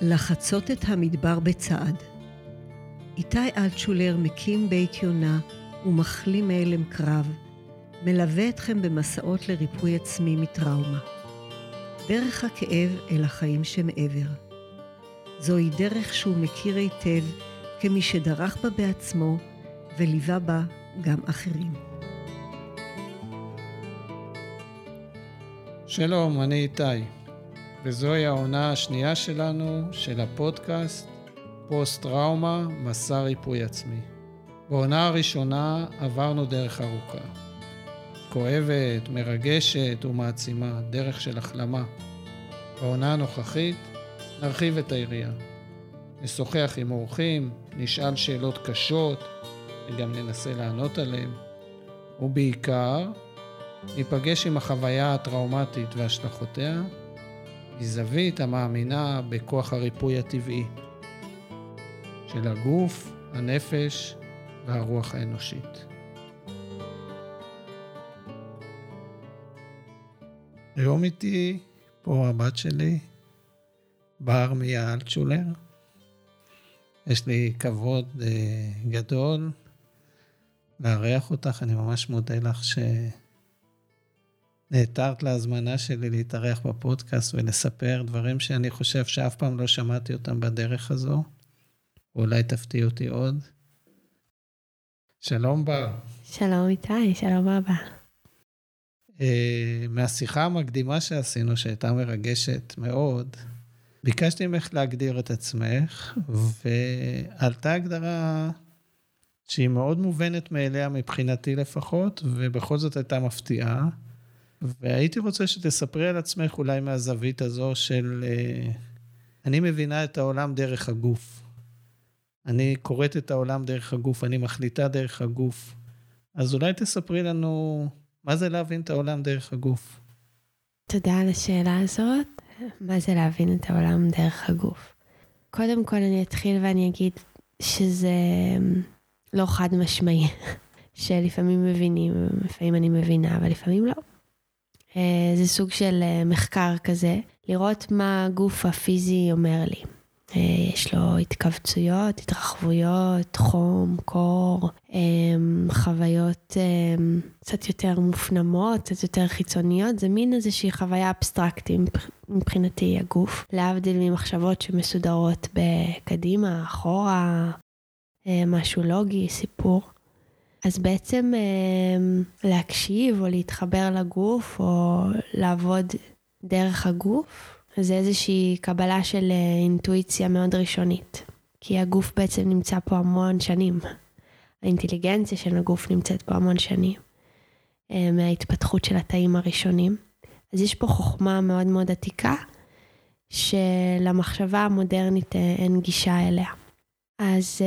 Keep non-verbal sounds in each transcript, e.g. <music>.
לחצות את המדבר בצעד. איתי אלטשולר מקים בית יונה ומחלים מהלם קרב, מלווה אתכם במסעות לריפוי עצמי מטראומה. דרך הכאב אל החיים שמעבר. זוהי דרך שהוא מכיר היטב כמי שדרך בה בעצמו וליווה בה גם אחרים. שלום, אני איתי, וזוהי העונה השנייה שלנו של הפודקאסט פוסט-טראומה, מסע ריפוי עצמי. בעונה הראשונה עברנו דרך ארוכה. כואבת, מרגשת ומעצימה, דרך של החלמה. בעונה הנוכחית נרחיב את היריעה. נשוחח עם אורחים, נשאל שאלות קשות וגם ננסה לענות עליהן, ובעיקר ניפגש עם החוויה הטראומטית והשלכותיה מזווית המאמינה בכוח הריפוי הטבעי של הגוף, הנפש והרוח האנושית. היום איתי פה הבת שלי, בר מיה אלטשולר. יש לי כבוד uh, גדול לארח אותך, אני ממש מודה לך שנעתרת להזמנה שלי להתארח בפודקאסט ולספר דברים שאני חושב שאף פעם לא שמעתי אותם בדרך הזו. אולי תפתיע אותי עוד. שלום בר. שלום איתי, שלום אבא. Uh, מהשיחה המקדימה שעשינו, שהייתה מרגשת מאוד, ביקשתי ממך להגדיר את עצמך, ועלתה הגדרה שהיא מאוד מובנת מאליה מבחינתי לפחות, ובכל זאת הייתה מפתיעה. והייתי רוצה שתספרי על עצמך אולי מהזווית הזו של uh, אני מבינה את העולם דרך הגוף. אני קוראת את העולם דרך הגוף, אני מחליטה דרך הגוף. אז אולי תספרי לנו מה זה להבין את העולם דרך הגוף. תודה על השאלה הזאת. מה זה להבין את העולם דרך הגוף? קודם כל אני אתחיל ואני אגיד שזה לא חד משמעי, <laughs> שלפעמים מבינים, לפעמים אני מבינה, אבל לפעמים לא. אה, זה סוג של אה, מחקר כזה, לראות מה הגוף הפיזי אומר לי. אה, יש לו התכווצויות, התרחבויות, חום, קור, חוויות קצת יותר מופנמות, קצת יותר חיצוניות, זה מין איזושהי חוויה אבסטרקטית מבחינתי הגוף, להבדיל ממחשבות שמסודרות בקדימה, אחורה, משהו לוגי, סיפור. אז בעצם להקשיב או להתחבר לגוף או לעבוד דרך הגוף, זה איזושהי קבלה של אה, אינטואיציה מאוד ראשונית. כי הגוף בעצם נמצא פה המון שנים. האינטליגנציה של הגוף נמצאת פה המון שנים. אה, מההתפתחות של התאים הראשונים. אז יש פה חוכמה מאוד מאוד עתיקה, שלמחשבה המודרנית אה, אין גישה אליה. אז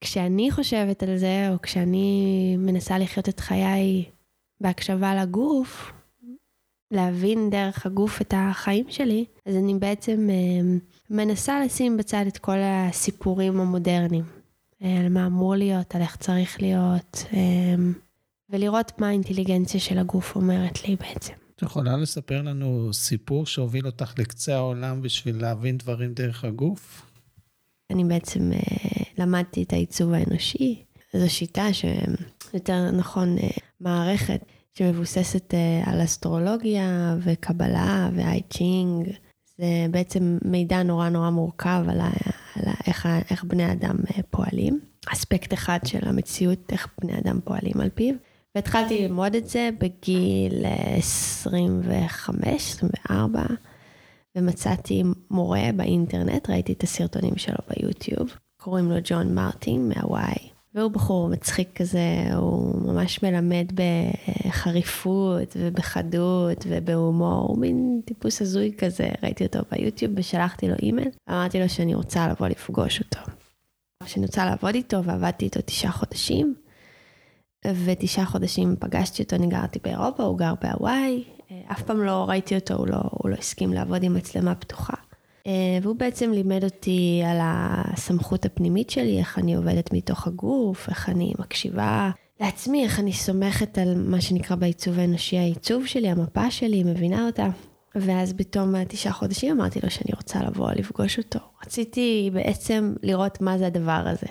כשאני חושבת על זה, או כשאני מנסה לחיות את חיי בהקשבה לגוף, להבין דרך הגוף את החיים שלי, אז אני בעצם אה, מנסה לשים בצד את כל הסיפורים המודרניים, אה, על מה אמור להיות, על איך צריך להיות, אה, ולראות מה האינטליגנציה של הגוף אומרת לי בעצם. את יכולה לספר לנו סיפור שהוביל אותך לקצה העולם בשביל להבין דברים דרך הגוף? אני בעצם למדתי את העיצוב האנושי, זו שיטה שיותר נכון מערכת שמבוססת uh, על אסטרולוגיה וקבלה ואייצ'ינג. זה בעצם מידע נורא נורא מורכב על, ה, על ה, איך, איך בני אדם פועלים. אספקט אחד של המציאות, איך בני אדם פועלים על פיו. והתחלתי ללמוד את זה בגיל 25, 24, ומצאתי מורה באינטרנט, ראיתי את הסרטונים שלו ביוטיוב, קוראים לו ג'ון מרטין מהוואי. והוא בחור מצחיק כזה, הוא ממש מלמד בחריפות ובחדות ובהומור, הוא מין טיפוס הזוי כזה, ראיתי אותו ביוטיוב ושלחתי לו אימייל, אמרתי לו שאני רוצה לבוא לפגוש אותו. שאני רוצה לעבוד איתו ועבדתי איתו תשעה חודשים, ותשעה חודשים פגשתי אותו, אני גרתי באירופה, הוא גר בהוואי, אף פעם לא ראיתי אותו, הוא לא, הוא לא הסכים לעבוד עם מצלמה פתוחה. אה, והוא בעצם לימד אותי על הסמכות הפנימית שלי, איך אני עובדת מתוך הגוף, איך אני מקשיבה לעצמי, איך אני סומכת על מה שנקרא בעיצוב האנושי, העיצוב שלי, המפה שלי, מבינה אותה. ואז בתום התשעה חודשים אמרתי לו שאני רוצה לבוא לפגוש אותו. רציתי בעצם לראות מה זה הדבר הזה.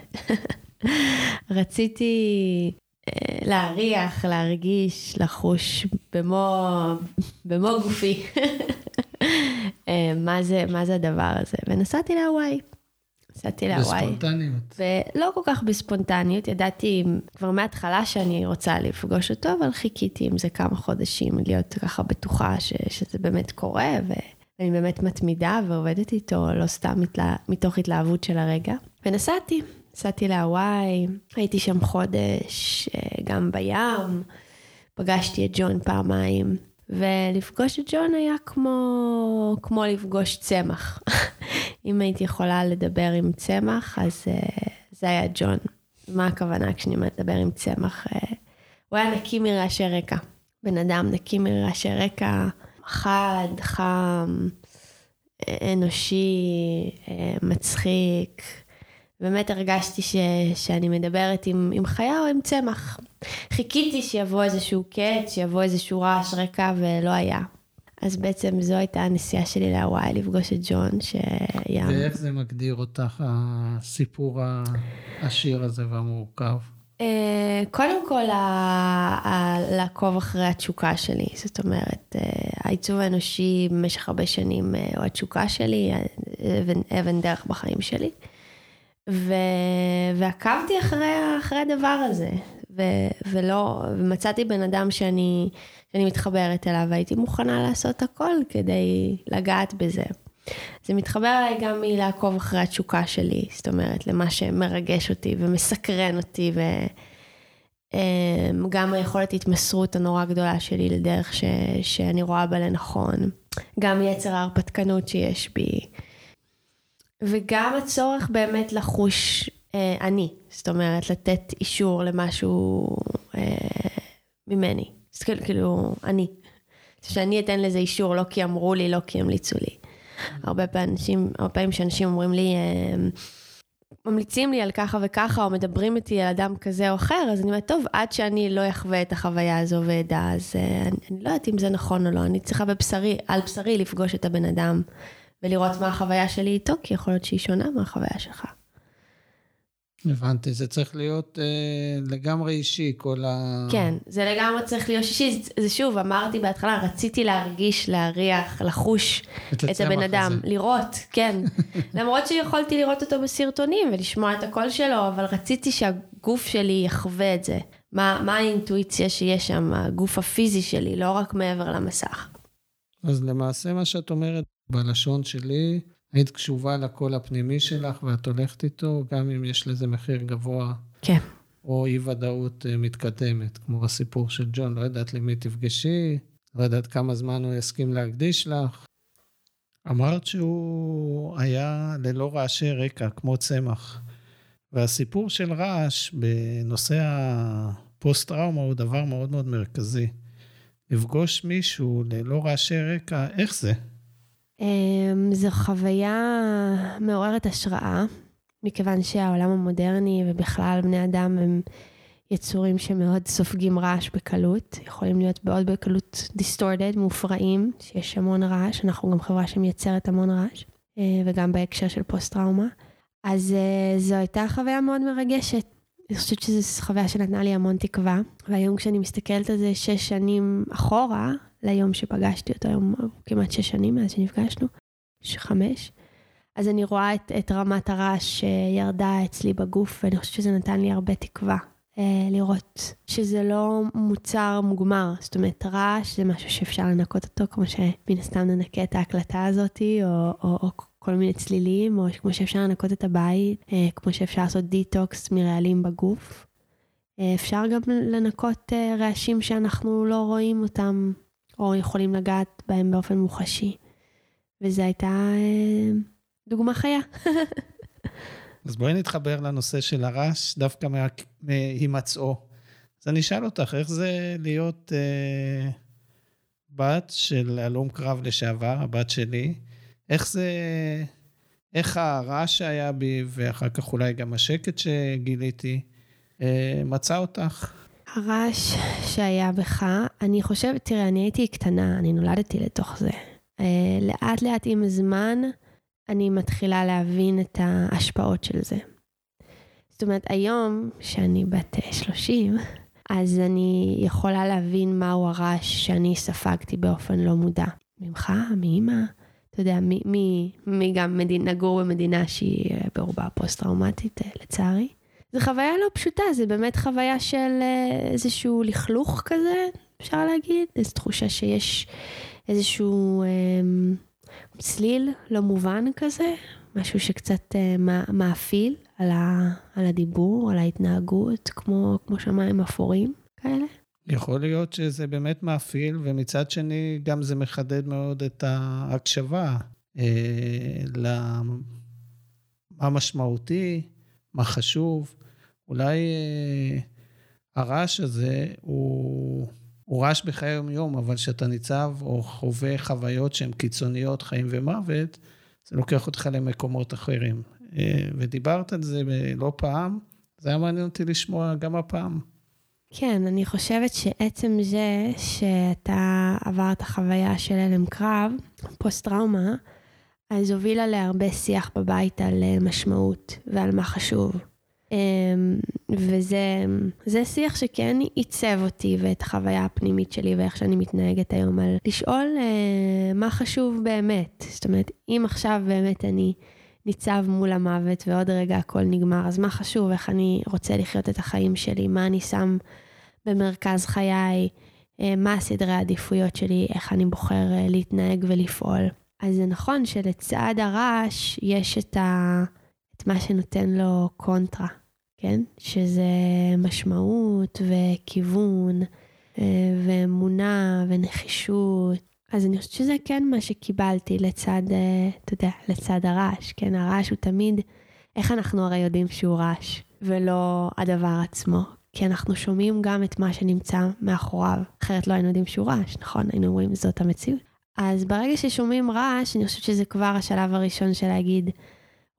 <laughs> רציתי אה, להריח, להרגיש, לחוש במו, במו גופי <laughs> אה, מה, זה, מה זה הדבר הזה. ונסעתי להוואי. נסעתי להוואי. בספונטניות. ולא כל כך בספונטניות, ידעתי כבר מההתחלה שאני רוצה לפגוש אותו, אבל חיכיתי עם זה כמה חודשים, להיות ככה בטוחה ש, שזה באמת קורה, ואני באמת מתמידה ועובדת איתו, לא סתם מתלה, מתוך התלהבות של הרגע. ונסעתי, נסעתי להוואי, הייתי שם חודש, אה, גם בים, פגשתי את ג'ון פעמיים, ולפגוש את ג'ון היה כמו, כמו לפגוש צמח. <laughs> אם הייתי יכולה לדבר עם צמח, אז uh, זה היה ג'ון. מה הכוונה כשאני לדבר עם צמח? Uh, הוא היה נקי מרעשי רקע. בן אדם נקי מרעשי רקע, חד, חם, אנושי, מצחיק. באמת הרגשתי ש, שאני מדברת עם, עם חיה או עם צמח. חיכיתי שיבוא איזשהו קט, שיבוא איזשהו רעש רקע, ולא היה. אז בעצם זו הייתה הנסיעה שלי להוואי, לפגוש את ג'ון, שהיה... ואיך זה מגדיר אותך, הסיפור העשיר הזה והמורכב? אה, קודם כל, לעקוב אחרי התשוקה שלי. זאת אומרת, אה, העיצוב האנושי במשך הרבה שנים אה, הוא התשוקה שלי, אבן, אבן דרך בחיים שלי. ו... ועקבתי אחרי, אחרי הדבר הזה, ו... ולא, ומצאתי בן אדם שאני, שאני מתחברת אליו, והייתי מוכנה לעשות הכל כדי לגעת בזה. זה מתחבר אליי גם מלעקוב אחרי התשוקה שלי, זאת אומרת, למה שמרגש אותי ומסקרן אותי, וגם אמ, היכולת התמסרות הנורא גדולה שלי לדרך ש... שאני רואה בה לנכון. גם יצר ההרפתקנות שיש בי. וגם הצורך באמת לחוש אה, אני, זאת אומרת, לתת אישור למשהו אה, ממני. אז כאילו, כאילו, אני. שאני אתן לזה אישור, לא כי אמרו לי, לא כי המליצו לי. הרבה פעמים, הרבה פעמים שאנשים אומרים לי, אה, ממליצים לי על ככה וככה, או מדברים איתי על אדם כזה או אחר, אז אני אומרת, טוב, עד שאני לא אחווה את החוויה הזו ואדע, אז אה, אני, אני לא יודעת אם זה נכון או לא, אני צריכה בבשרי, על בשרי לפגוש את הבן אדם. ולראות מה החוויה שלי איתו, כי יכול להיות שהיא שונה מהחוויה שלך. הבנתי, זה צריך להיות אה, לגמרי אישי, כל ה... כן, זה לגמרי צריך להיות אישי. זה שוב, אמרתי בהתחלה, רציתי להרגיש, להריח, לחוש את, את הבן אדם, הזה. לראות, כן. <laughs> למרות שיכולתי לראות אותו בסרטונים ולשמוע את הקול שלו, אבל רציתי שהגוף שלי יחווה את זה. מה, מה האינטואיציה שיש שם, הגוף הפיזי שלי, לא רק מעבר למסך. אז למעשה מה שאת אומרת, בלשון שלי, היית קשובה לקול הפנימי שלך ואת הולכת איתו, גם אם יש לזה מחיר גבוה. כן. או אי ודאות אה, מתקדמת, כמו הסיפור של ג'ון, לא יודעת למי תפגשי, לא יודעת כמה זמן הוא יסכים להקדיש לך. אמרת שהוא היה ללא רעשי רקע, כמו צמח. והסיפור של רעש בנושא הפוסט-טראומה הוא דבר מאוד מאוד מרכזי. לפגוש מישהו ללא רעשי רקע, איך זה? אמ, זו חוויה מעוררת השראה, מכיוון שהעולם המודרני ובכלל בני אדם הם יצורים שמאוד סופגים רעש בקלות, יכולים להיות מאוד בקלות דיסטורדד, מופרעים, שיש המון רעש, אנחנו גם חברה שמייצרת המון רעש, אה, וגם בהקשר של פוסט-טראומה. אז אה, זו הייתה חוויה מאוד מרגשת. אני חושבת שזו חוויה שנתנה לי המון תקווה, והיום כשאני מסתכלת על זה שש שנים אחורה, ליום שפגשתי אותו, היום כמעט שש שנים מאז שנפגשנו, חמש. אז אני רואה את, את רמת הרעש שירדה אצלי בגוף, ואני חושבת שזה נתן לי הרבה תקווה. אה, לראות שזה לא מוצר מוגמר, זאת אומרת רעש זה משהו שאפשר לנקות אותו, כמו שמן הסתם ננקה את ההקלטה הזאת, או, או, או כל מיני צלילים, או כמו שאפשר לנקות את הבית, אה, כמו שאפשר לעשות דיטוקס מרעלים בגוף. אה, אפשר גם לנקות אה, רעשים שאנחנו לא רואים אותם או יכולים לגעת בהם באופן מוחשי. וזו הייתה אה, דוגמה חיה. אז בואי נתחבר לנושא של הרעש, דווקא מהימצאו. אז אני אשאל אותך, איך זה להיות אה, בת של הלום קרב לשעבר, הבת שלי? איך זה, איך הרעש שהיה בי, ואחר כך אולי גם השקט שגיליתי, אה, מצא אותך? הרעש שהיה בך, אני חושבת, תראה, אני הייתי קטנה, אני נולדתי לתוך זה. אה, לאט לאט עם הזמן, אני מתחילה להבין את ההשפעות של זה. זאת אומרת, היום, שאני בת 30, אז אני יכולה להבין מהו הרעש שאני ספגתי באופן לא מודע. ממך, מאמא, אתה יודע, מי, מי, מי גם מדין, נגור במדינה שהיא אה, ברובה פוסט-טראומטית, אה, לצערי. זו חוויה לא פשוטה, זה באמת חוויה של אה, איזשהו לכלוך כזה, אפשר להגיד, איזו תחושה שיש איזשהו אה, צליל לא מובן כזה, משהו שקצת אה, מאפיל על, ה, על הדיבור, על ההתנהגות, כמו, כמו שמיים אפורים כאלה. יכול להיות שזה באמת מאפיל, ומצד שני גם זה מחדד מאוד את ההקשבה אה, למה משמעותי, מה חשוב. אולי אה, הרעש הזה הוא, הוא רעש בחיי היום-יום, אבל כשאתה ניצב או חווה חוויות שהן קיצוניות, חיים ומוות, זה לוקח אותך למקומות אחרים. אה, ודיברת על זה לא פעם, זה היה מעניין אותי לשמוע גם הפעם. כן, אני חושבת שעצם זה שאתה עברת חוויה של הלם קרב, פוסט-טראומה, אז הובילה להרבה שיח בבית על אה, משמעות ועל מה חשוב. אמ, וזה שיח שכן עיצב אותי ואת החוויה הפנימית שלי ואיך שאני מתנהגת היום על לשאול אה, מה חשוב באמת. זאת אומרת, אם עכשיו באמת אני ניצב מול המוות ועוד רגע הכל נגמר, אז מה חשוב, איך אני רוצה לחיות את החיים שלי, מה אני שם במרכז חיי, אה, מה הסדרי העדיפויות שלי, איך אני בוחר אה, להתנהג ולפעול. אז זה נכון שלצד הרעש יש את, ה... את מה שנותן לו קונטרה, כן? שזה משמעות וכיוון אה, ואמונה ונחישות. אז אני חושבת שזה כן מה שקיבלתי לצד, אתה יודע, לצד הרעש, כן? הרעש הוא תמיד, איך אנחנו הרי יודעים שהוא רעש, ולא הדבר עצמו, כי אנחנו שומעים גם את מה שנמצא מאחוריו, אחרת לא היינו יודעים שהוא רעש, נכון? היינו אומרים, זאת המציאות. אז ברגע ששומעים רעש, אני חושבת שזה כבר השלב הראשון של להגיד,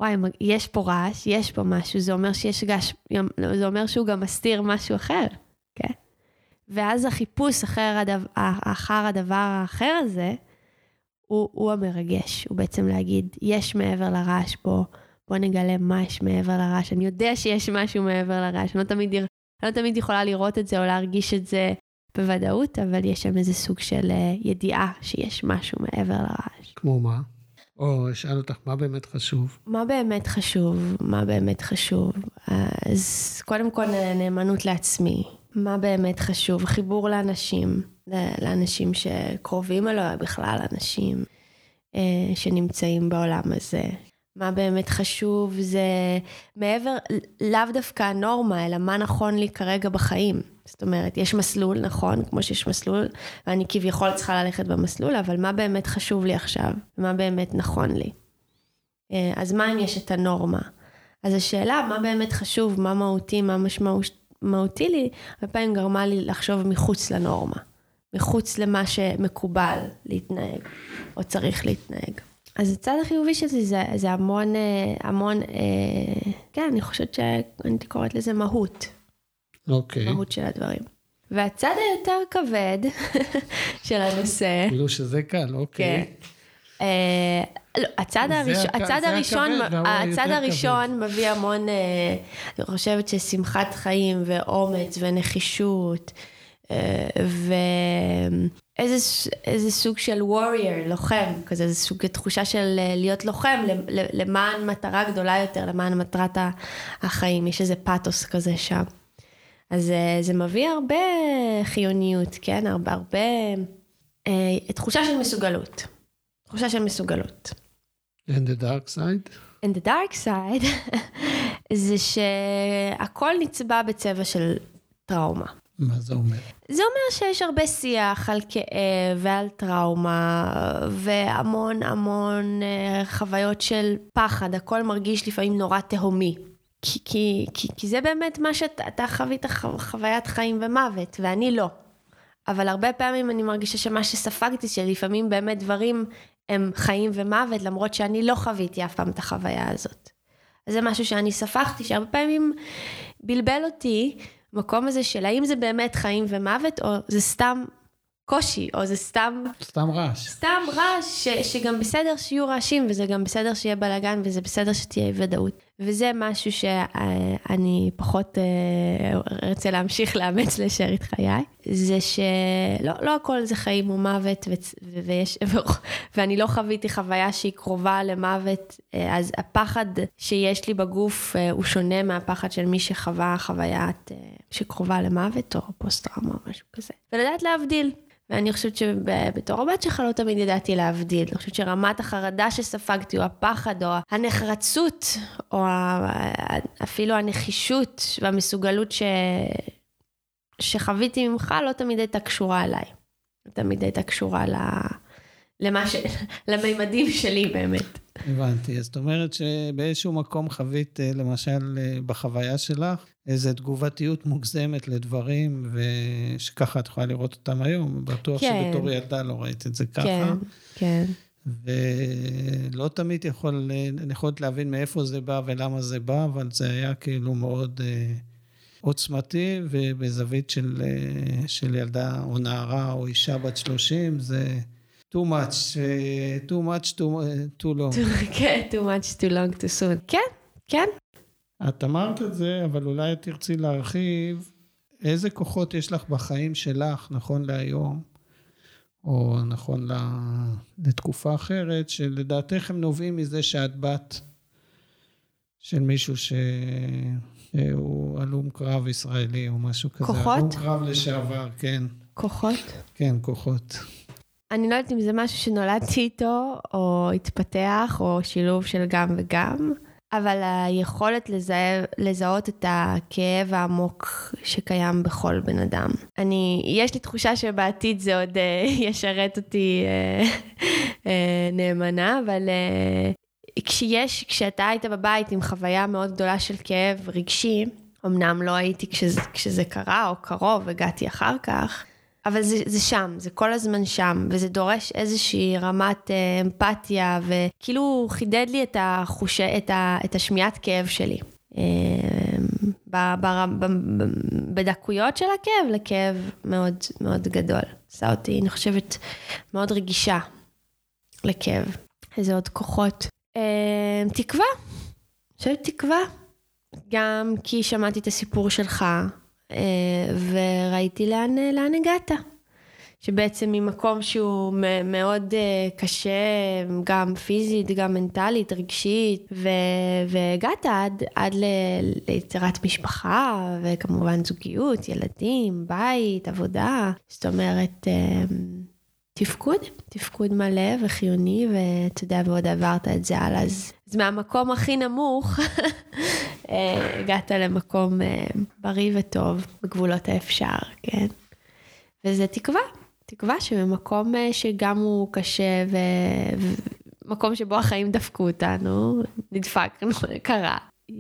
וואי, יש פה רעש, יש פה משהו, זה אומר שיש גש, זה אומר שהוא גם מסתיר משהו אחר, כן? ואז החיפוש אחר, הדבר, אחר הדבר האחר הזה, הוא, הוא המרגש, הוא בעצם להגיד, יש מעבר לרעש פה, בוא נגלה מה יש מעבר לרעש. אני יודע שיש משהו מעבר לרעש, אני לא תמיד אני לא תמיד יכולה לראות את זה או להרגיש את זה בוודאות, אבל יש שם איזה סוג של אה, ידיעה שיש משהו מעבר לרעש. כמו מה? או אשאל אותך, מה באמת חשוב? מה באמת חשוב? מה באמת חשוב? אז קודם כל נאמנות לעצמי. מה באמת חשוב? חיבור לאנשים, לאנשים שקרובים אלוהי בכלל, אנשים אה, שנמצאים בעולם הזה, מה באמת חשוב זה מעבר, לאו דווקא הנורמה, אלא מה נכון לי כרגע בחיים. זאת אומרת, יש מסלול, נכון, כמו שיש מסלול, ואני כביכול צריכה ללכת במסלול, אבל מה באמת חשוב לי עכשיו? מה באמת נכון לי? אה, אז מה אם יש את הנורמה? אז השאלה, מה באמת חשוב, מה מהותי, מה משמעותי לי, הרבה פעמים גרמה לי לחשוב מחוץ לנורמה, מחוץ למה שמקובל להתנהג, או צריך להתנהג. אז הצד החיובי של זה, זה, המון, אה, המון, אה, כן, אני חושבת שאני קוראת לזה מהות. אוקיי. Okay. מהות של הדברים. והצד היותר כבד <laughs> של הנושא... כאילו שזה קל, אוקיי. כן. אה, לא, הצד, הראש, הכ... הצד הראשון, הצד הראשון כבד. מביא המון, אה, אני חושבת ששמחת חיים ואומץ ונחישות. ואיזה סוג של warrior, לוחם, כזה, איזה סוג תחושה של אה, להיות לוחם למען מטרה גדולה יותר, למען מטרת החיים, יש איזה פאתוס כזה שם. אז אה, זה מביא הרבה חיוניות, כן? הרבה, הרבה אה, תחושה של מסוגלות. תחושה של מסוגלות. And the dark side? And the dark side <laughs> זה שהכל נצבע בצבע של טראומה. מה זה אומר? זה אומר שיש הרבה שיח על כאב ועל טראומה והמון המון אה, חוויות של פחד, הכל מרגיש לפעמים נורא תהומי. כי, כי, כי, כי זה באמת מה שאתה חווית חוויית חיים ומוות, ואני לא. אבל הרבה פעמים אני מרגישה שמה שספגתי, שלפעמים באמת דברים הם חיים ומוות, למרות שאני לא חוויתי אף פעם את החוויה הזאת. אז זה משהו שאני ספגתי, שהרבה פעמים בלבל אותי, המקום הזה של האם זה באמת חיים ומוות, או זה סתם קושי, או זה סתם... סתם רעש. סתם רעש, ש, שגם בסדר שיהיו רעשים, וזה גם בסדר שיהיה בלאגן, וזה בסדר שתהיה אי ודאות. וזה משהו שאני פחות אה, ארצה להמשיך לאמץ לשארית חיי, זה שלא לא הכל זה חיים או מוות, ו, ויש, <laughs> ואני לא חוויתי חוויה שהיא קרובה למוות, אה, אז הפחד שיש לי בגוף אה, הוא שונה מהפחד של מי שחווה חוויית שקרובה למוות, או פוסט-טראומה או משהו כזה. ולדעת להבדיל. ואני חושבת שבתור הבת שלך לא תמיד ידעתי להבדיל. אני חושבת שרמת החרדה שספגתי, או הפחד, או הנחרצות, או אפילו הנחישות והמסוגלות ש... שחוויתי ממך, לא תמיד הייתה קשורה אליי. לא תמיד הייתה קשורה ל... למה ש... <laughs> למימדים שלי באמת. הבנתי. זאת אומרת שבאיזשהו מקום חווית, אה, למשל, אה, בחוויה שלך, איזו תגובתיות מוגזמת לדברים, ושככה את יכולה לראות אותם היום. בטוח כן. שבתור ילדה לא ראית את זה ככה. כן, כן. ולא תמיד יכול, אני יכולת להבין מאיפה זה בא ולמה זה בא, אבל זה היה כאילו מאוד אה, עוצמתי, ובזווית של, אה, של ילדה או נערה או אישה בת 30, זה too much, too much, too, uh, too long. <laughs> כן, too much, too long, too soon. כן, כן, את אמרת את זה, אבל אולי תרצי להרחיב, איזה כוחות יש לך בחיים שלך, נכון להיום, או נכון לתקופה אחרת, שלדעתך הם נובעים מזה שאת בת של מישהו שהוא הלום קרב ישראלי או משהו כזה. כוחות? הלום קרב לשעבר, כן. כוחות? כן, כוחות. אני לא יודעת אם זה משהו שנולדתי איתו, או התפתח, או שילוב של גם וגם. אבל היכולת לזהה, לזהות את הכאב העמוק שקיים בכל בן אדם. אני, יש לי תחושה שבעתיד זה עוד uh, <laughs> ישרת אותי uh, uh, נאמנה, אבל כשיש, כשאתה היית בבית עם חוויה מאוד גדולה של כאב רגשי, אמנם לא הייתי כשזה, כשזה קרה או קרוב, הגעתי אחר כך, אבל זה, זה שם, זה כל הזמן שם, וזה דורש איזושהי רמת אה, אמפתיה, וכאילו חידד לי את, החוש... את, ה... את השמיעת כאב שלי. אה, ב, ב, ב, ב, בדקויות של הכאב לכאב מאוד מאוד גדול. עשה אותי, אני חושבת, מאוד רגישה לכאב. איזה עוד כוחות. אה, תקווה, אני חושבת תקווה. גם כי שמעתי את הסיפור שלך, וראיתי לאן, לאן הגעת. שבעצם ממקום שהוא מאוד אה, קשה, גם פיזית, גם מנטלית, רגשית, ו, והגעת עד, עד ל, ליצירת משפחה, וכמובן זוגיות, ילדים, בית, עבודה. זאת אומרת, אה, תפקוד, תפקוד מלא וחיוני, ואתה יודע, ועוד עברת את זה הלאה. אז, אז מהמקום הכי נמוך, אה, <laughs> הגעת למקום אה, בריא וטוב, בגבולות האפשר, כן? וזה תקווה, תקווה שבמקום אה, שגם הוא קשה, ומקום שבו החיים דפקו אותנו, נדפקנו, <laughs> קרה.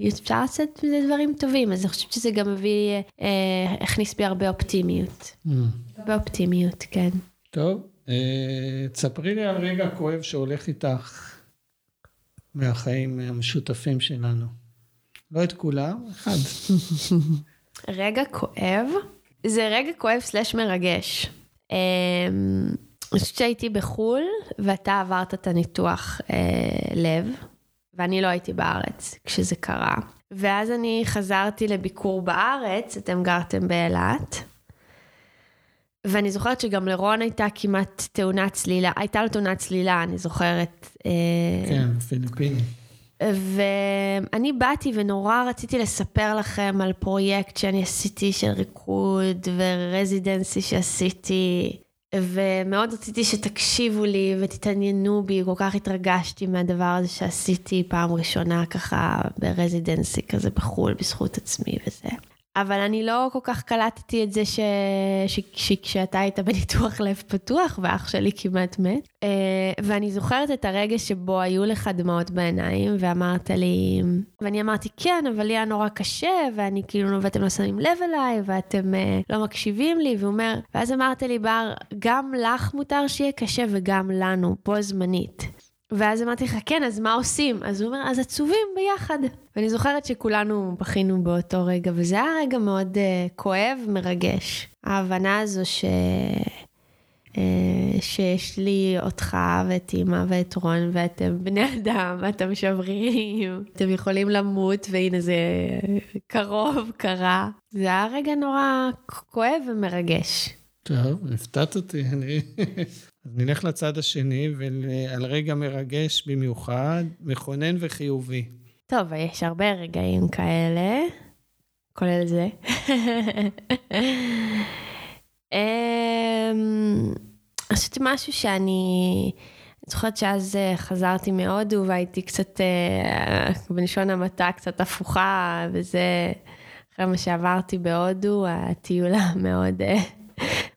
אפשר לעשות מזה דברים טובים, אז אני חושבת שזה גם מביא, אה, הכניס בי הרבה אופטימיות. Mm. הרבה אופטימיות, כן. טוב, אה, תספרי לי על רגע כואב שהולך איתך מהחיים המשותפים שלנו. לא את כולם, אחד. רגע כואב? זה רגע כואב סלש מרגש. אמ, אני חושבת שהייתי בחו"ל, ואתה עברת את הניתוח אה, לב, ואני לא הייתי בארץ כשזה קרה. ואז אני חזרתי לביקור בארץ, אתם גרתם באילת. ואני זוכרת שגם לרון הייתה כמעט תאונת צלילה, הייתה לו תאונת צלילה, אני זוכרת. אה, כן, פיליפיני. ואני באתי ונורא רציתי לספר לכם על פרויקט שאני עשיתי של ריקוד ורזידנסי שעשיתי, ומאוד רציתי שתקשיבו לי ותתעניינו בי, כל כך התרגשתי מהדבר הזה שעשיתי פעם ראשונה ככה ברזידנסי כזה בחו"ל בזכות עצמי וזה. אבל אני לא כל כך קלטתי את זה ש... ש... שכשאתה היית בניתוח לב פתוח ואח שלי כמעט מת. אה, ואני זוכרת את הרגע שבו היו לך דמעות בעיניים ואמרת לי, ואני אמרתי כן, אבל לי היה נורא קשה ואני כאילו, ואתם לא שמים לב אליי ואתם uh, לא מקשיבים לי, והוא אומר, ואז אמרת לי בר, גם לך מותר שיהיה קשה וגם לנו, בו זמנית. ואז אמרתי לך, כן, אז מה עושים? אז הוא אומר, אז עצובים ביחד. ואני זוכרת שכולנו בכינו באותו רגע, וזה היה רגע מאוד uh, כואב, מרגש. ההבנה הזו ש... אה, שיש לי אותך ואת אימא ואת רון ואתם בני אדם ואתם שברירים, אתם יכולים למות והנה זה קרוב, קרה. זה היה רגע נורא כואב ומרגש. טוב, הפתעת אותי, אני... אז נלך לצד השני ועל רגע מרגש במיוחד, מכונן וחיובי. טוב, יש הרבה רגעים כאלה, כולל זה. אמ, חושבת משהו שאני... אני זוכרת שאז אה, חזרתי מהודו והייתי קצת, אה, בלשון המעטה, קצת הפוכה, וזה אחרי מה שעברתי בהודו, הטיול המאוד אה,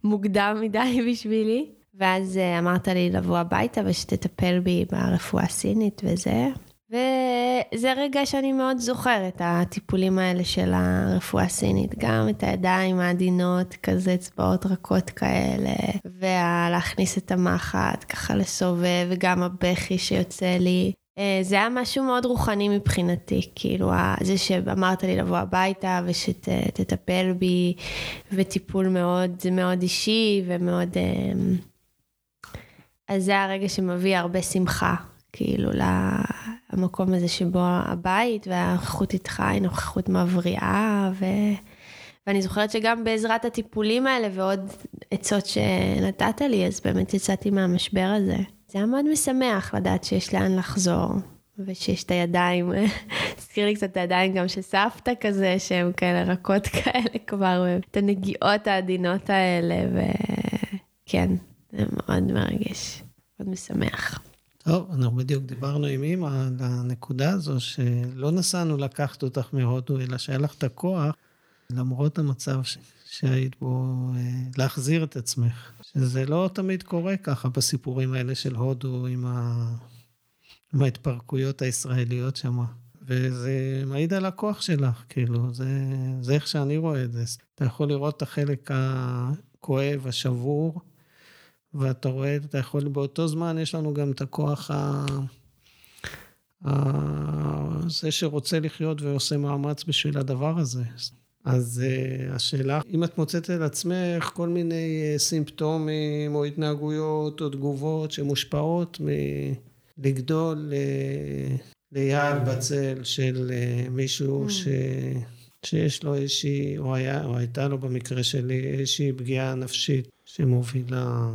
מוקדם מדי <laughs> בשבילי. ואז אמרת לי לבוא הביתה ושתטפל בי ברפואה הסינית וזה. וזה רגע שאני מאוד זוכרת, הטיפולים האלה של הרפואה הסינית. גם את הידיים העדינות, כזה אצבעות רכות כאלה, ולהכניס את המחט, ככה לסובב, וגם הבכי שיוצא לי. אה, זה היה משהו מאוד רוחני מבחינתי, כאילו, זה שאמרת לי לבוא הביתה ושתטפל בי, וטיפול מאוד, מאוד אישי ומאוד... אז זה הרגע שמביא הרבה שמחה, כאילו, למקום הזה שבו הבית והנוכחות איתך היא נוכחות מבריאה, ו... ואני זוכרת שגם בעזרת הטיפולים האלה ועוד עצות שנתת לי, אז באמת יצאתי מהמשבר הזה. זה היה מאוד משמח לדעת שיש לאן לחזור, ושיש את הידיים, <laughs> הזכיר לי קצת את הידיים גם של סבתא כזה, שהן כאלה רכות <laughs> כאלה כבר, את הנגיעות העדינות האלה, וכן, זה מאוד מרגש, מאוד משמח. טוב, אנחנו בדיוק דיברנו עם אימא על הנקודה הזו, שלא נסענו לקחת אותך מהודו, אלא שהיה לך את הכוח, למרות המצב ש... שהיית בו, אה, להחזיר את עצמך. שזה לא תמיד קורה ככה בסיפורים האלה של הודו עם, ה... עם ההתפרקויות הישראליות שם. וזה מעיד על הכוח שלך, כאילו, זה, זה איך שאני רואה את זה. אתה יכול לראות את החלק הכואב, השבור, ואתה רואה, אתה יכול, באותו זמן יש לנו גם את הכוח ה... ה... זה שרוצה לחיות ועושה מאמץ בשביל הדבר הזה. אז uh, השאלה, אם את מוצאת על עצמך כל מיני uh, סימפטומים או התנהגויות או תגובות שמושפעות מלגדול uh, ליד בצל של uh, מישהו mm. ש... שיש לו איזושהי, או, היה, או הייתה לו במקרה שלי איזושהי פגיעה נפשית שמובילה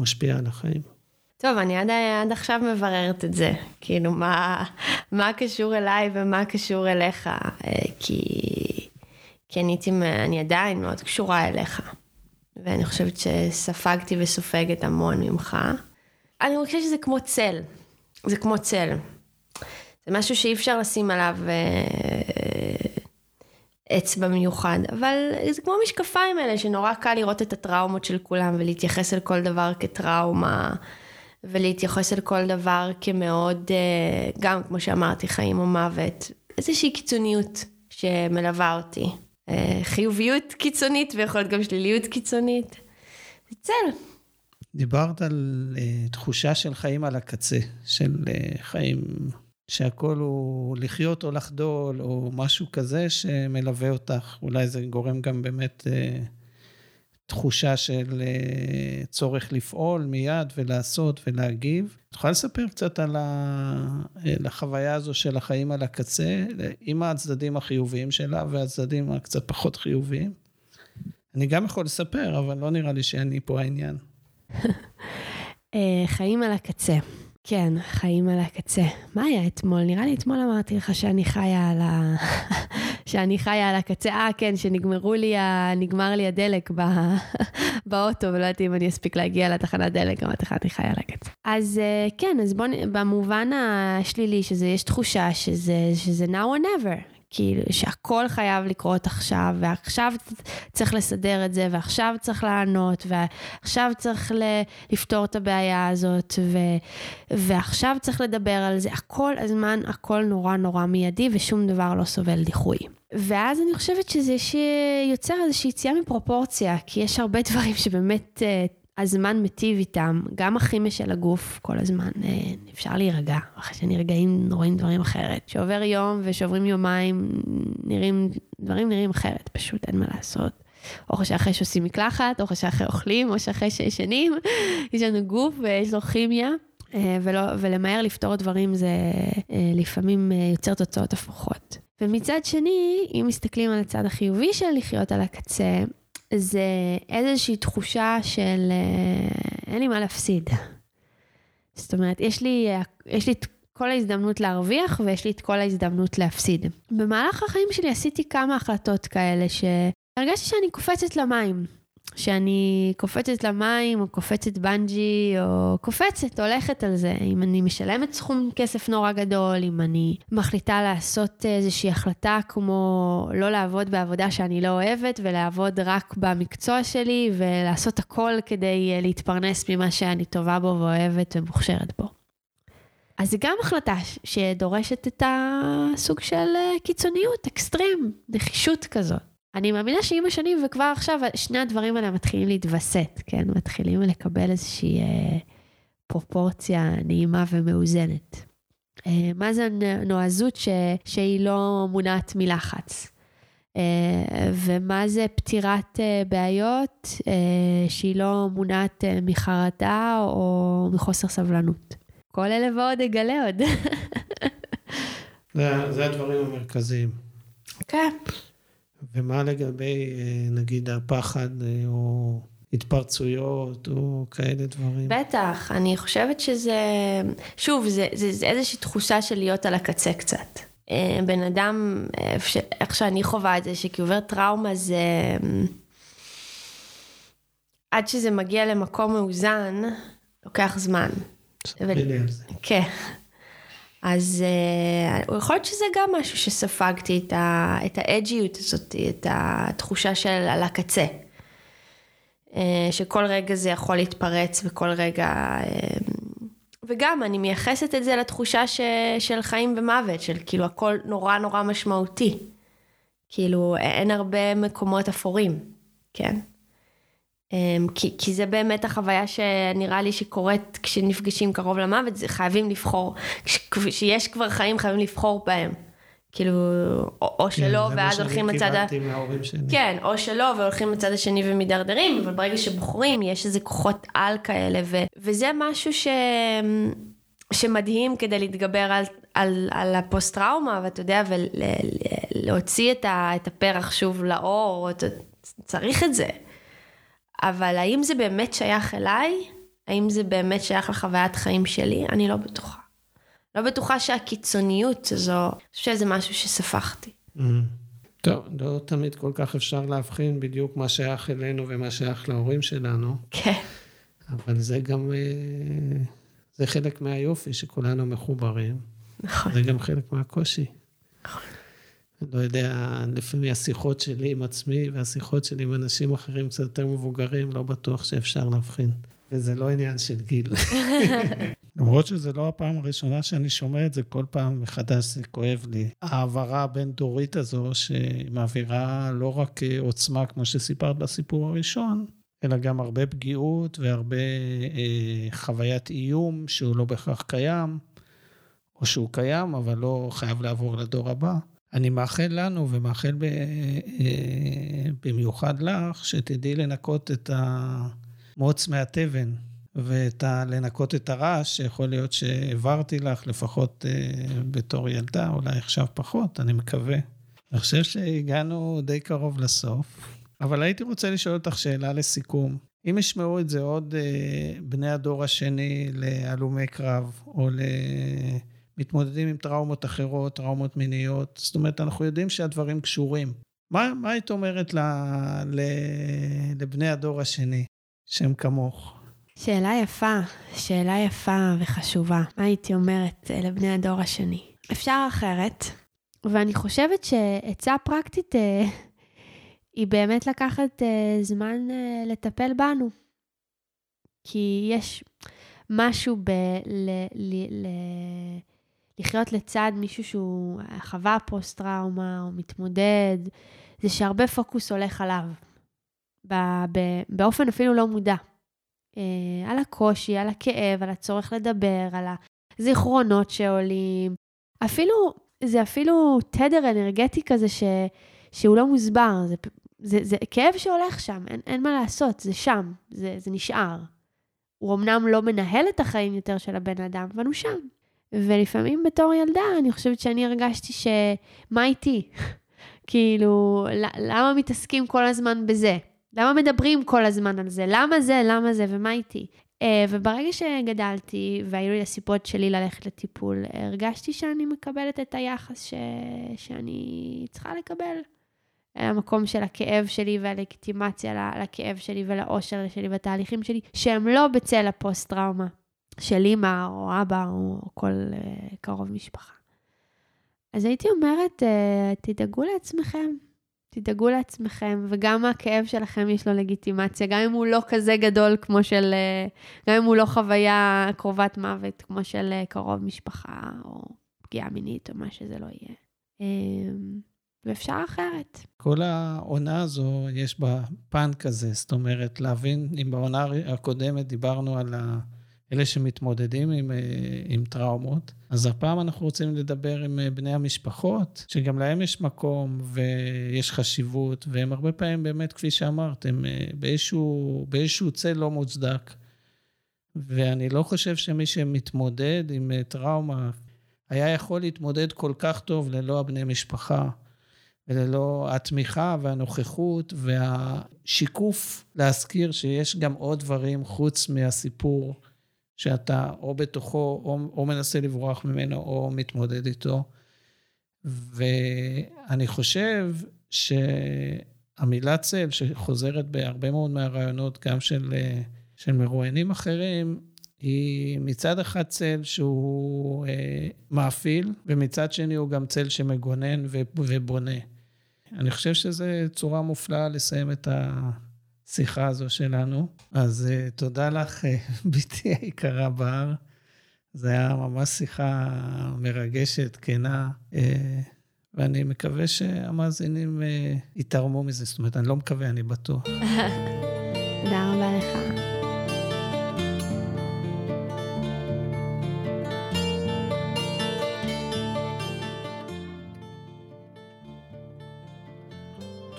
משפיע על החיים. טוב, אני עד, עד עכשיו מבררת את זה. כאילו, מה, מה קשור אליי ומה קשור אליך? אה, כי, כי אני, אני עדיין מאוד קשורה אליך. ואני חושבת שספגתי וסופגת המון ממך. אני חושבת שזה כמו צל. זה כמו צל. זה משהו שאי אפשר לשים עליו אה, אצבע מיוחד, אבל זה כמו המשקפיים האלה, שנורא קל לראות את הטראומות של כולם ולהתייחס אל כל דבר כטראומה, ולהתייחס אל כל דבר כמאוד, אה, גם כמו שאמרתי, חיים או מוות, איזושהי קיצוניות שמלווה אותי. אה, חיוביות קיצונית ויכול להיות גם שליליות קיצונית. זה צל. דיברת על uh, תחושה של חיים על הקצה, של חיים שהכל הוא לחיות או לחדול, או משהו כזה שמלווה אותך. אולי זה גורם גם באמת אה, תחושה של אה, צורך לפעול מיד ולעשות ולהגיב. את יכולה לספר קצת על ה... אה, החוויה הזו של החיים על הקצה, עם הצדדים החיוביים שלה והצדדים הקצת פחות חיוביים? אני גם יכול לספר, אבל לא נראה לי שאני פה העניין. <laughs> אה, חיים על הקצה. כן, חיים על הקצה. מה היה אתמול? נראה לי אתמול אמרתי לך שאני חיה על ה... <laughs> שאני חיה על הקצה. אה, כן, שנגמרו לי, ה... נגמר לי הדלק ב... <laughs> באוטו, ולא יודעת אם אני אספיק להגיע לתחנת דלק, אמרתי לך, אני חיה על הקצה. אז אה, כן, אז בוא, במובן השלילי, שזה, יש תחושה שזה, שזה now or never. כאילו שהכל חייב לקרות עכשיו, ועכשיו צריך לסדר את זה, ועכשיו צריך לענות, ועכשיו צריך לפתור את הבעיה הזאת, ו, ועכשיו צריך לדבר על זה. הכל הזמן, הכל נורא נורא מיידי, ושום דבר לא סובל דיחוי. ואז אני חושבת שזה שיוצר איזושהי יציאה מפרופורציה, כי יש הרבה דברים שבאמת אה, הזמן מיטיב איתם, גם הכימיה של הגוף כל הזמן, אה, אפשר להירגע, אחרי שנרגעים רואים דברים אחרת. שעובר יום ושעוברים יומיים, נראים, דברים נראים אחרת, פשוט אין מה לעשות. או שאחרי שעושים מקלחת, או שאחרי אוכלים, או שאחרי שישנים, <laughs> יש לנו גוף ויש לו כימיה. אה, ולא, ולמהר לפתור דברים זה אה, לפעמים יוצר תוצאות הפוכות. ומצד שני, אם מסתכלים על הצד החיובי של לחיות על הקצה, זה איזושהי תחושה של אין לי מה להפסיד. זאת אומרת, יש לי, יש לי את כל ההזדמנות להרוויח ויש לי את כל ההזדמנות להפסיד. במהלך החיים שלי עשיתי כמה החלטות כאלה שהרגשתי שאני קופצת למים. שאני קופצת למים, או קופצת בנג'י, או קופצת, הולכת על זה. אם אני משלמת סכום כסף נורא גדול, אם אני מחליטה לעשות איזושהי החלטה כמו לא לעבוד בעבודה שאני לא אוהבת, ולעבוד רק במקצוע שלי, ולעשות הכל כדי אה, להתפרנס ממה שאני טובה בו ואוהבת ומוכשרת בו. אז זו גם החלטה שדורשת את הסוג של אה, קיצוניות, אקסטרים, נחישות כזאת. אני מאמינה שעם השנים, וכבר עכשיו, שני הדברים האלה מתחילים להתווסת, כן? מתחילים לקבל איזושהי אה, פרופורציה נעימה ומאוזנת. אה, מה זה נועזות ש, שהיא לא מונעת מלחץ? אה, ומה זה פתירת אה, בעיות אה, שהיא לא מונעת אה, מחרדה או מחוסר סבלנות? כל אלה ועוד אגלה עוד. זה, זה הדברים המרכזיים. כן. ומה לגבי, אה, נגיד, הפחד אה, או התפרצויות או כאלה דברים? בטח, אני חושבת שזה, שוב, זה, זה, זה איזושהי תחושה של להיות על הקצה קצת. אה, בן אדם, איך שאני חווה את זה, שכי עובר טראומה זה... עד שזה מגיע למקום מאוזן, לוקח זמן. ספרי לי על זה. כן. אז uh, יכול להיות שזה גם משהו שספגתי, את, ה, את האג'יות הזאת, את התחושה של על הקצה. Uh, שכל רגע זה יכול להתפרץ וכל רגע... Uh, וגם אני מייחסת את זה לתחושה ש, של חיים ומוות, של כאילו הכל נורא נורא משמעותי. כאילו אין הרבה מקומות אפורים, כן? אמ, כי, כי זה באמת החוויה שנראה לי שקורית כשנפגשים קרוב למוות, זה חייבים לבחור, כשיש כבר חיים חייבים לבחור בהם. כאילו, או, או כן, שלא, ואז הולכים לצד ה... כן, או שלא, והולכים לצד השני ומידרדרים, אבל ברגע שבוחרים, יש איזה כוחות על כאלה, ו, וזה משהו ש... שמדהים כדי להתגבר על, על, על הפוסט-טראומה, ואתה יודע, ולהוציא את, ה, את הפרח שוב לאור, צריך את זה. אבל האם זה באמת שייך אליי? האם זה באמת שייך לחוויית חיים שלי? אני לא בטוחה. לא בטוחה שהקיצוניות הזו, אני חושבת שזה משהו שספחתי. Mm-hmm. טוב, לא תמיד כל כך אפשר להבחין בדיוק מה שייך אלינו ומה שייך להורים שלנו. כן. אבל זה גם, אה, זה חלק מהיופי שכולנו מחוברים. נכון. זה גם חלק מהקושי. נכון. לא יודע, לפעמים השיחות שלי עם עצמי והשיחות שלי עם אנשים אחרים קצת יותר מבוגרים, לא בטוח שאפשר להבחין. וזה לא עניין של גיל. <laughs> למרות שזו לא הפעם הראשונה שאני שומע את זה, כל פעם מחדש זה כואב לי. ההעברה הבין-דורית הזו, שמעבירה לא רק עוצמה, כמו שסיפרת בסיפור הראשון, אלא גם הרבה פגיעות והרבה אה, חוויית איום שהוא לא בהכרח קיים, או שהוא קיים, אבל לא חייב לעבור לדור הבא. אני מאחל לנו ומאחל ב, במיוחד לך, שתדעי לנקות את המוץ מהתבן ואת ה... לנקות את הרעש, שיכול להיות שהעברתי לך, לפחות אה, בתור ילדה, אולי עכשיו פחות, אני מקווה. אני חושב שהגענו די קרוב לסוף, אבל הייתי רוצה לשאול אותך שאלה לסיכום. אם ישמעו את זה עוד אה, בני הדור השני להלומי קרב, או ל... מתמודדים עם טראומות אחרות, טראומות מיניות, זאת אומרת, אנחנו יודעים שהדברים קשורים. מה, מה היית אומרת ל, ל, לבני הדור השני, שהם כמוך? שאלה יפה, שאלה יפה וחשובה. מה הייתי אומרת אה, לבני הדור השני? אפשר אחרת, ואני חושבת שעצה פרקטית אה, היא באמת לקחת אה, זמן לטפל בנו. כי יש משהו ב... ל, ל, ל, לחיות לצד מישהו שהוא חווה פוסט-טראומה או מתמודד, זה שהרבה פוקוס הולך עליו, באופן אפילו לא מודע. אה, על הקושי, על הכאב, על הצורך לדבר, על הזיכרונות שעולים. אפילו, זה אפילו תדר אנרגטי כזה ש, שהוא לא מוסבר, זה זה, זה כאב שהולך שם, אין, אין מה לעשות, זה שם, זה, זה נשאר. הוא אמנם לא מנהל את החיים יותר של הבן אדם, אבל הוא שם. ולפעמים בתור ילדה, אני חושבת שאני הרגשתי ש... מה איתי? <laughs> כאילו, למה מתעסקים כל הזמן בזה? למה מדברים כל הזמן על זה? למה זה, למה זה, ומה איתי? Uh, וברגע שגדלתי והיו לי הסיפות שלי ללכת לטיפול, הרגשתי שאני מקבלת את היחס ש... שאני צריכה לקבל. המקום של הכאב שלי והלגיטימציה לכאב שלי ולאושר שלי והתהליכים שלי, שהם לא בצל הפוסט-טראומה של אימא או אבא או כל uh, קרוב משפחה. אז הייתי אומרת, uh, תדאגו לעצמכם, תדאגו לעצמכם, וגם הכאב שלכם יש לו לגיטימציה, גם אם הוא לא כזה גדול כמו של, uh, גם אם הוא לא חוויה קרובת מוות כמו של קרוב משפחה או פגיעה מינית או מה שזה לא יהיה. ואפשר אחרת. כל העונה הזו, יש בה פן כזה, זאת אומרת, להבין, אם בעונה הקודמת דיברנו על אלה שמתמודדים עם, אה, עם טראומות, אז הפעם אנחנו רוצים לדבר עם אה, בני המשפחות, שגם להם יש מקום ויש חשיבות, והם הרבה פעמים באמת, כפי שאמרת, הם אה, באיזשהו, באיזשהו צל לא מוצדק. ואני לא חושב שמי שמתמודד עם טראומה היה יכול להתמודד כל כך טוב ללא הבני משפחה. וללא התמיכה והנוכחות והשיקוף להזכיר שיש גם עוד דברים חוץ מהסיפור שאתה או בתוכו, או, או מנסה לברוח ממנו, או מתמודד איתו. ואני חושב שהמילה צל, שחוזרת בהרבה מאוד מהרעיונות, גם של, של מרואיינים אחרים, היא מצד אחד צל שהוא אה, מאפיל, ומצד שני הוא גם צל שמגונן ובונה. אני חושב שזו צורה מופלאה לסיים את השיחה הזו שלנו. אז uh, תודה לך, uh, <laughs> בתי היקרה בר. זו הייתה ממש שיחה מרגשת, כנה, uh, ואני מקווה שהמאזינים uh, יתרמו מזה. זאת אומרת, אני לא מקווה, אני בטוח. <laughs> תודה רבה לך.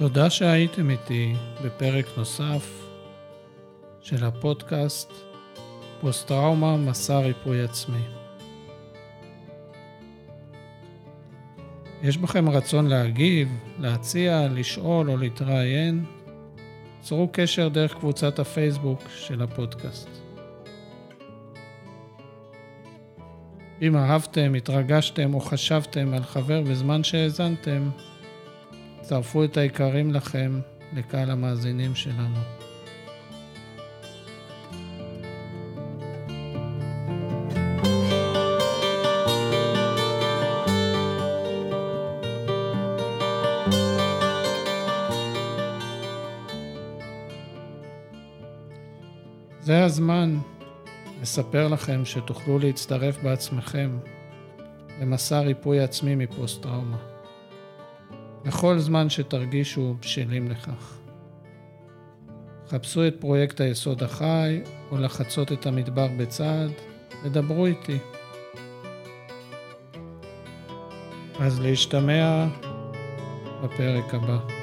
תודה שהייתם איתי בפרק נוסף של הפודקאסט פוסט-טראומה, מסע ריפוי עצמי. יש בכם רצון להגיב, להציע, לשאול או להתראיין? צרו קשר דרך קבוצת הפייסבוק של הפודקאסט. אם אהבתם, התרגשתם או חשבתם על חבר בזמן שהאזנתם, צרפו את היקרים לכם לקהל המאזינים שלנו. זה הזמן לספר לכם שתוכלו להצטרף בעצמכם למסע ריפוי עצמי מפוסט-טראומה. בכל זמן שתרגישו בשלים לכך. חפשו את פרויקט היסוד החי, או לחצות את המדבר בצעד, ודברו איתי. אז להשתמע בפרק הבא.